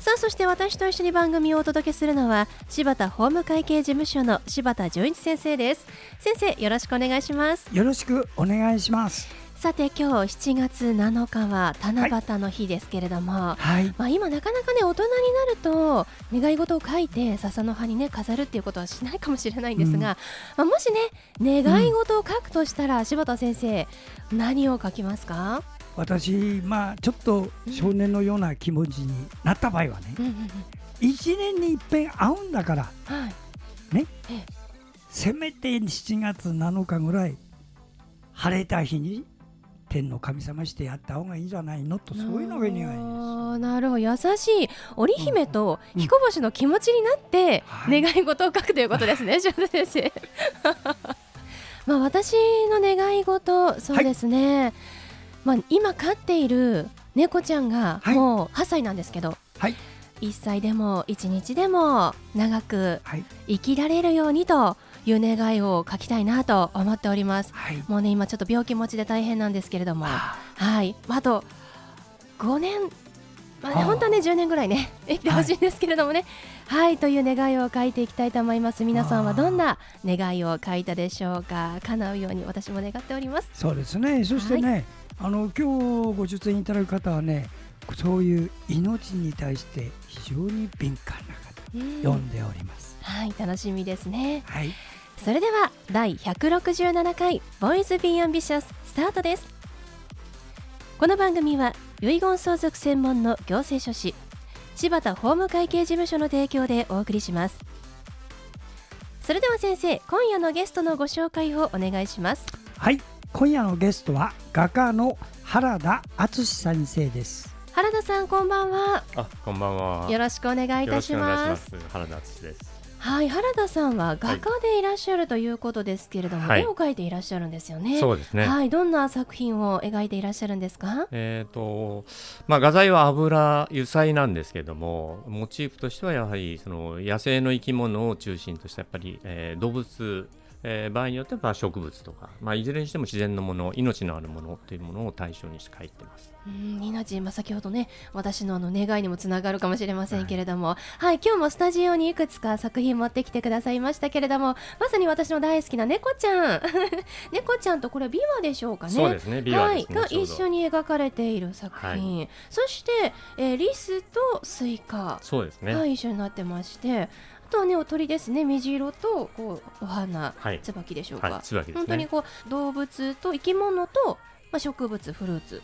さあそして私と一緒に番組をお届けするのは柴田法務会計事務所の柴田純一先生です。先生よろしくお願いします。よろしくお願いします。さて今日7月7日は七夕の日ですけれども、はい、まあ、今なかなかね大人になると願い事を書いて笹の葉にね飾るっていうことはしないかもしれないんですが、うん、まあ、もしね願い事を書くとしたら、うん、柴田先生何を書きますか？私まあちょっと少年のような気持ちになった場合はね、うん、1年に一遍会うんだから、はい、ね、せめて7月7日ぐらい晴れた日に天の神様してやった方がいいんじゃないのとそういうのが願いです。なるほど。優しい織姫と彦星の気持ちになって願い事を書くということですね、はい、先生。まあ私の願い事そうですね、はい、まあ今飼っている猫ちゃんがもう8歳なんですけど、はい、1歳でも1日でも長く生きられるようにという願いを書きたいなと思っております、はい、もうね今ちょっと病気持ちで大変なんですけれども。はい。あと5年まあ、本当はね10年ぐらいね。生きてほしいんですけれどもね、はい、はい、という願いを書いていきたいと思います。皆さんはどんな願いを書いたでしょうか。叶うように私も願っております。そうですね。そしてね、はい、あの今日ご出演いただく方はねそういう命に対して非常に敏感な方、読ん。でおります。はい楽しみですね。はい。それでは第167回 Boys Be Ambitious スタートです。この番組は遺言相続専門の行政書士柴田法務会計事務所の提供でお送りします。それでは先生今夜のゲストのご紹介をお願いします。はい今夜のゲストは画家の原田敦先生です。原田さんこんばんは。あこんばんは。よろしくお願いいたします。原田敦です。はい原田さんは画家でいらっしゃるということですけれども、はい、絵を描いていらっしゃるんですよね。そうですね。はい、どんな作品を描いていらっしゃるんですか？えっ、ー、と、まあ画材は油油彩なんですけども、モチーフとしてはやはりその野生の生き物を中心としたやっぱり、えー、動物えー、場合によっては植物とか、まあ、いずれにしても自然のもの命のあるものというものを対象にして書いてます。うん命、まあ、先ほどね私のあの願いにもつながるかもしれませんけれども、はい、はい、今日もスタジオにいくつか作品持ってきてくださいましたけれどもまさに私の大好きな猫ちゃん。猫ちゃんとこれビワでしょうかね。そうですねビワ、ね、はい、が一緒に描かれている作品、はい、そして、えー、リスとスイカ。そうですね、はい、一緒になってましてとはねお鳥ですね虹色とこうお花、はい、椿でしょうか、はいね、本当にこう動物と生き物とまあ、植物フルーツ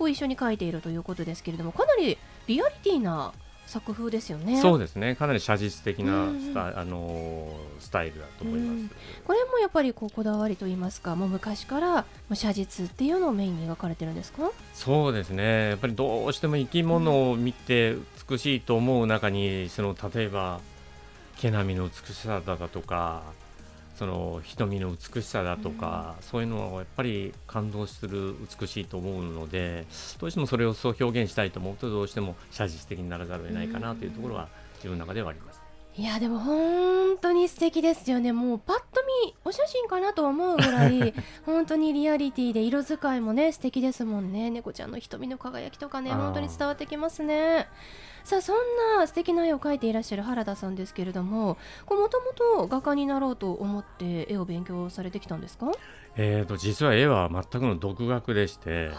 を、一緒に描いているということですけれどもかなりリアリティな作風ですよね。そうですね。かなり写実的なスタ,、あのー、スタイルだと思います。これもやっぱりこうこだわりと言いますか、もう昔から写実っていうのをメインに描かれてるんですか？そうですね。やっぱりどうしても生き物を見て美しいと思う中に、その例えば毛並みの美しさだとかその瞳の美しさだとか、うん、そういうのはやっぱり感動する美しいと思うのでどうしてもそれをそう表現したいと思うとどうしても写実的にならざるを得ないかなというところは自分の中ではあります。いやでも本当に素敵ですよね。もうパッと見お写真かなと思うぐらい 本当にリアリティで色使いもね素敵ですもんね。猫ちゃんの瞳の輝きとかね本当に伝わってきますね。さあそんな素敵な絵を描いていらっしゃる原田さんですけれどももともと画家になろうと思って絵を勉強されてきたんですか？えーと実は絵は全くの独学でして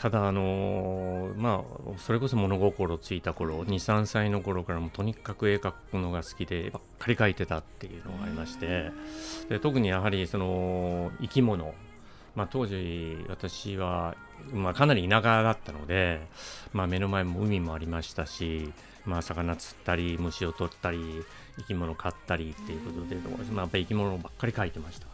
ただあのー、まあそれこそ物心ついた頃23歳の頃からもとにかく絵描くのが好きでばっかり描いてたっていうのがありましてで特にやはりその生き物まあ、当時私は、まあ、かなり田舎だったので、まあ、目の前も海もありましたし、まあ、魚釣ったり虫を取ったり生き物飼ったりっていうことで、まあ、やっぱ生き物ばっかり描いてました。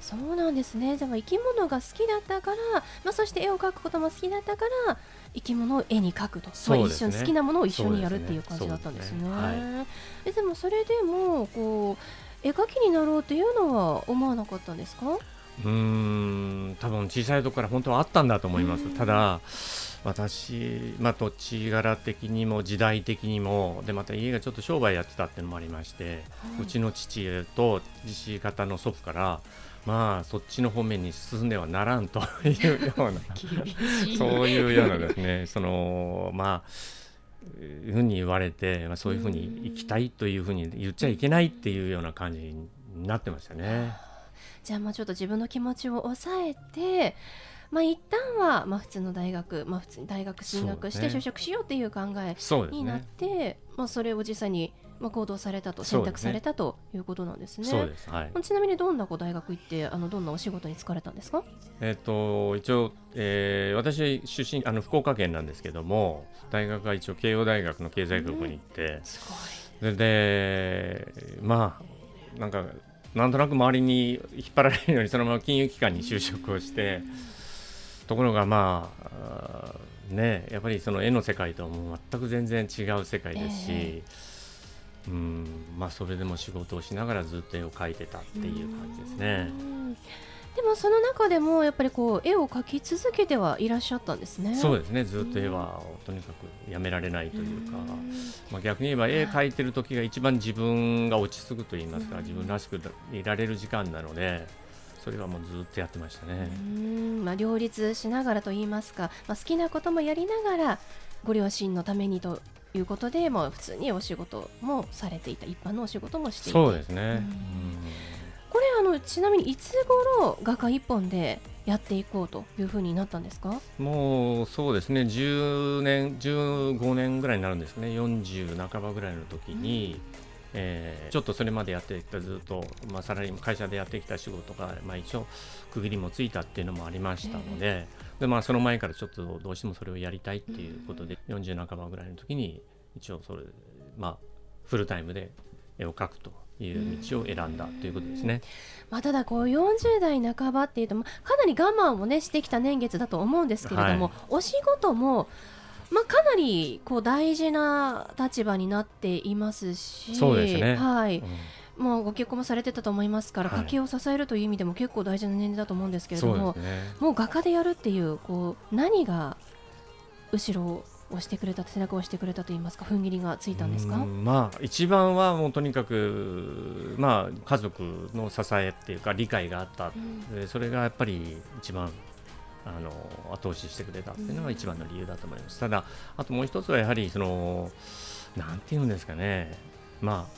そうなんですね。でも生き物が好きだったから、まあ、そして絵を描くことも好きだったから生き物を絵に描くと、ね、まあ、一緒に好きなものを一緒にやるっていう感じだったんですね。で、ね。はい、でもそれでもこう絵描きになろうというのは思わなかったんですか？うん多分小さいとこから本当はあったんだと思います。ただ私、まあ、土地柄的にも時代的にもでまた家がちょっと商売やってたっていうのもありまして、はい、うちの父と父方の祖父からまあそっちの方面に進んではならんというような そういうようなですねそのまあいうふうに言われて、まあ、そういうふうに行きたいというふうに言っちゃいけないっていうような感じになってましたね。じゃあまあちょっと自分の気持ちを抑えてまあ一旦はまあ普通の大学、まあ、普通に大学進学して就職しようっていう考えになって、ね、まあ、それを実際にまあ、行動されたと選択されたということなんですね。そうです、はい、ちなみにどんなこう大学行ってあのどんなお仕事に就かれたんですか？えっ、と一応、えー、私出身あの福岡県なんですけども大学は一応慶応大学の経済学部に行って、うん、でまあなんかなんとなく周りに引っ張られるようにそのまま金融機関に就職をして。ところがまあねやっぱりその絵の世界とはもう全く全然違う世界ですし、えー、うんまあそれでも仕事をしながらずっと絵を描いてたっていう感じですね。でもその中でもやっぱりこう絵を描き続けてはいらっしゃったんですね。そうですね。ずっと絵はとにかくやめられないというか、まあ逆に言えば絵描いてる時が一番自分が落ち着くと言いますか、自分らしくいられる時間なので、それはもうずっとやってましたね。うんまあ、両立しながらと言いますか、まあ、好きなこともやりながらご両親のためにということで、もう普通にお仕事もされていた一般のお仕事もしていたそうですね。これあのちなみにいつ頃画家一本でやっていこうというふうになったんですか？もうそうですね。10年15年ぐらいになるんですね。40半ばぐらいの時に、えー、ちょっとそれまでやってきたずっと、まあ、サラリー会社でやってきた仕事が、まあ、一応区切りもついたっていうのもありましたのでで、まあ、その前からちょっとどうしてもそれをやりたいっていうことで、うん、40半ばぐらいの時に一応それ、まあ、フルタイムで絵を描くという道を選んだということですね。まあ、ただこう40代半ばっていうとかなり我慢をねしてきた年月だと思うんですけれども、はい、お仕事もまあ、かなりこう大事な立場になっていますし、そうですね、はい、うん、もうご結婚もされてたと思いますから、はい、家計を支えるという意味でも結構大事な年齢だと思うんですけれども、ね、もう画家でやるっていうこう何が後ろを押してくれた背中を押してくれたと言いますか踏ん切りがついたんですか？まあ一番はもうとにかくまあ家族の支えっていうか理解があった、うん、それがやっぱり一番あの後押ししてくれたっていうのが一番の理由だと思います。ただ、あともう一つはやはりその、なんていうんですかね、ま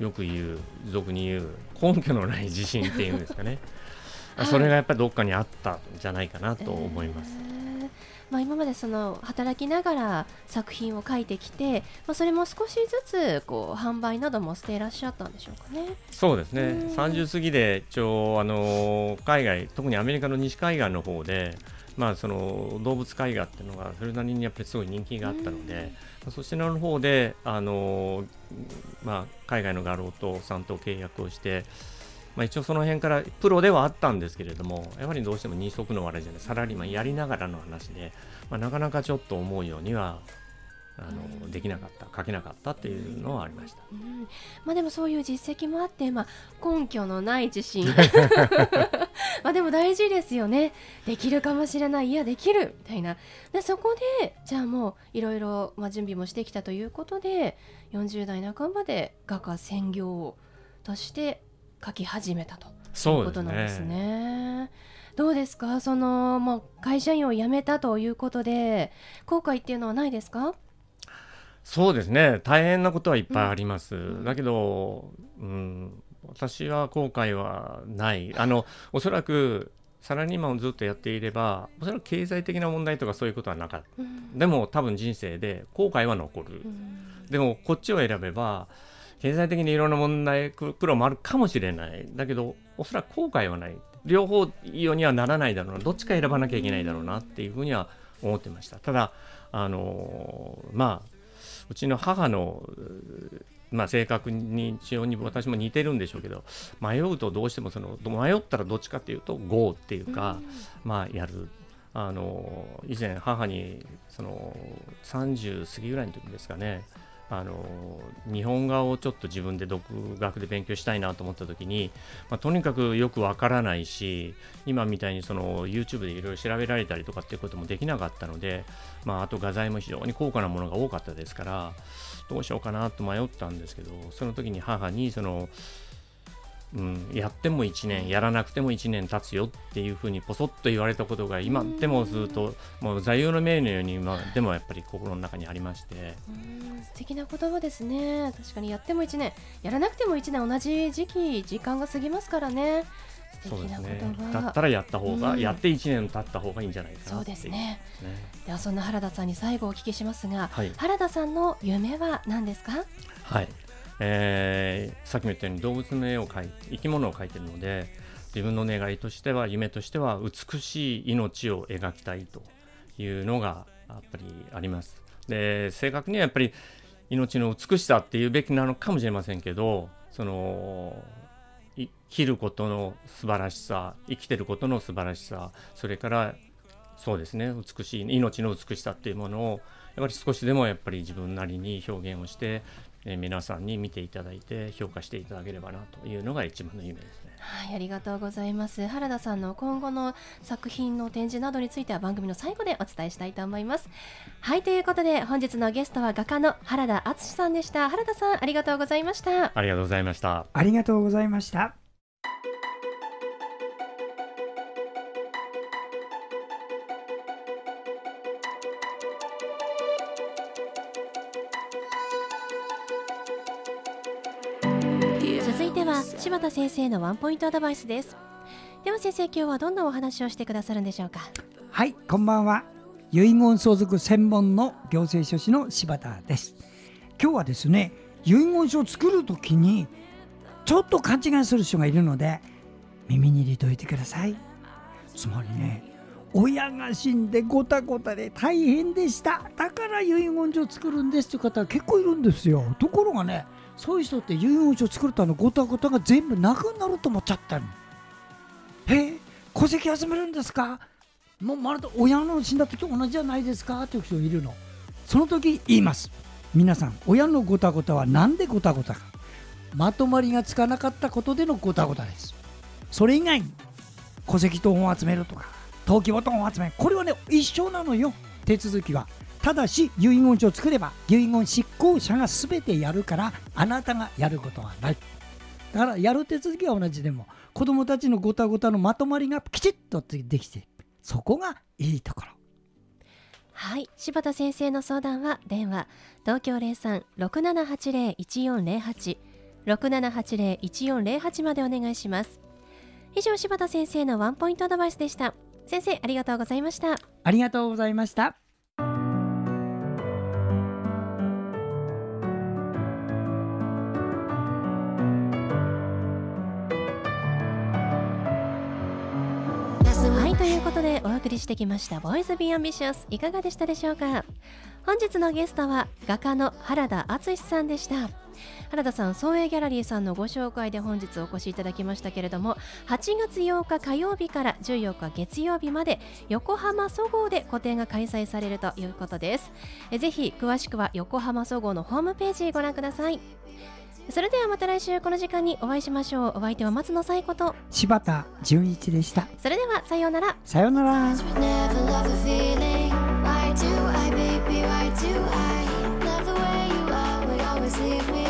あ、よく言う、俗に言う、根拠のない自信っていうんですかね、それがやっぱりどっかにあったんじゃないかなと思います。えー。まあ、今までその働きながら作品を描いてきて、まあ、それも少しずつこう販売などもしていらっしゃったんでしょうかね。そうですね、30過ぎで一応あの海外特にアメリカの西海岸の方でまあ、その動物絵画っていうのがそれなりにやっぱりすごい人気があったので、うん、そちらの方であの、まあ、海外の画廊とさんと契約をして、まあ、一応その辺からプロではあったんですけれどもやはりどうしても二足のわらじゃないサラリーマンやりながらの話で、まあ、なかなかちょっと思うようにはあのできなかった書けなかったっていうのはありました、うん、まあ、でもそういう実績もあって、まあ、根拠のない自信。まあでも大事ですよね。できるかもしれない。いやできる。みたいな。でそこでじゃあもういろいろ準備もしてきたということで40代半ばで画家専業として書き始めたということなんですね。どうですか？その、もう会社員を辞めたということで後悔っていうのはないですか？そうですね。大変なことはいっぱいあります、うん、だけど、うん、私は後悔はない。あのおそらくサラリーマンをずっとやっていればおそらく経済的な問題とかそういうことはなかった、うん、でも多分人生で後悔は残る、うん、でもこっちを選べば経済的にいろんな問題、苦労もあるかもしれない。だけど、おそらく後悔はない。両方いいようにはならないだろうな。どっちか選ばなきゃいけないだろうなっていうふうには思ってました。ただ、あのまあ、うちの母のまあ、性格に非常に私も似てるんでしょうけど迷うとどうしてもその迷ったらどっちかっていうと GO っていうか、まあ、やる。あの以前母にその30過ぎぐらいの時ですかねあの日本画をちょっと自分で独学で勉強したいなと思った時に、まあ、とにかくよくわからないし今みたいにその YouTube でいろいろ調べられたりとかっていうこともできなかったので、まあ、あと画材も非常に高価なものが多かったですからどうしようかなと迷ったんですけどその時に母にそのうん、やっても1年やらなくても1年経つよっていうふうにぽそっと言われたことが今でもずっともう座右の銘のように今でもやっぱり心の中にありまして素敵な言葉ですね確かにやっても1年やらなくても1年同じ時期時間が過ぎますからねそうですね。だったらやった方が、うん、やって1年経った方がいいんじゃないかそうですね。ねではそんな原田さんに最後お聞きしますが、はい、原田さんの夢は何ですか？はい。えー、さっきも言ったように動物の絵を描いて生き物を描いてるので自分の願いとしては夢としては美しい命を描きたいというのがやっぱりあります。で正確にはやっぱり命の美しさっていうべきなのかもしれませんけどその生きることの素晴らしさ生きてることの素晴らしさそれからそうですね美しい命の美しさっていうものをやっぱり少しでもやっぱり自分なりに表現をしてえー、皆さんに見ていただいて評価していただければなというのが一番の夢ですね。はい、ありがとうございます。原田さんの今後の作品の展示などについては番組の最後でお伝えしたいと思います。はい、ということで本日のゲストは画家の原田敦さんでした。原田さんありがとうございました。ありがとうございました。ありがとうございました。柴田先生のワンポイントアドバイスです。では先生今日はどんなお話をしてくださるんでしょうか？はいこんばんは。遺言相続専門の行政書士の柴田です。今日はですね遺言書を作るときにちょっと勘違いする人がいるので耳に入れておいてください。つまりね親が死んでごたごたで大変でした。だから遺言書作るんですという方は結構いるんですよ。ところがねそういう人って遺言書作るとあのごたごたが全部なくなると思っちゃったの。へえ戸籍集めるんですか？もうまるで親の死んだ時同じじゃないですか？っていう人いるの。その時言います。皆さん親のごたごたは何でごたごたか？まとまりがつかなかったことでのごたごたです。それ以外に戸籍謄本を集めるとか登記ボタン集めこれはね一緒なのよ。手続きは。ただし遺言書を作れば遺言執行者が全てやるからあなたがやることはない。だからやる手続きは同じでも子どもたちのごたごたのまとまりがきちっとできてそこがいいところ。はい。柴田先生の相談は電話東京03-6780-1408 6780-1408までお願いします。以上柴田先生のワンポイントアドバイスでした。先生ありがとうございました。ありがとうございました。ということでお送りしてきました「ボーイズ・ビー・アンビシャス」いかがでしたでしょうか？本日のゲストは画家の原田敦さんでした。原田さん創営ギャラリーさんのご紹介で本日お越しいただきましたけれども8月8日火曜日から14日月曜日まで横浜そごうで個展が開催されるということです。ぜひ詳しくは横浜そごうのホームページご覧ください。それではまた来週この時間にお会いしましょう。お相手は松野紗子と。柴田純一でした。それではさようなら。さようなら do I love the way you are? We always leave me.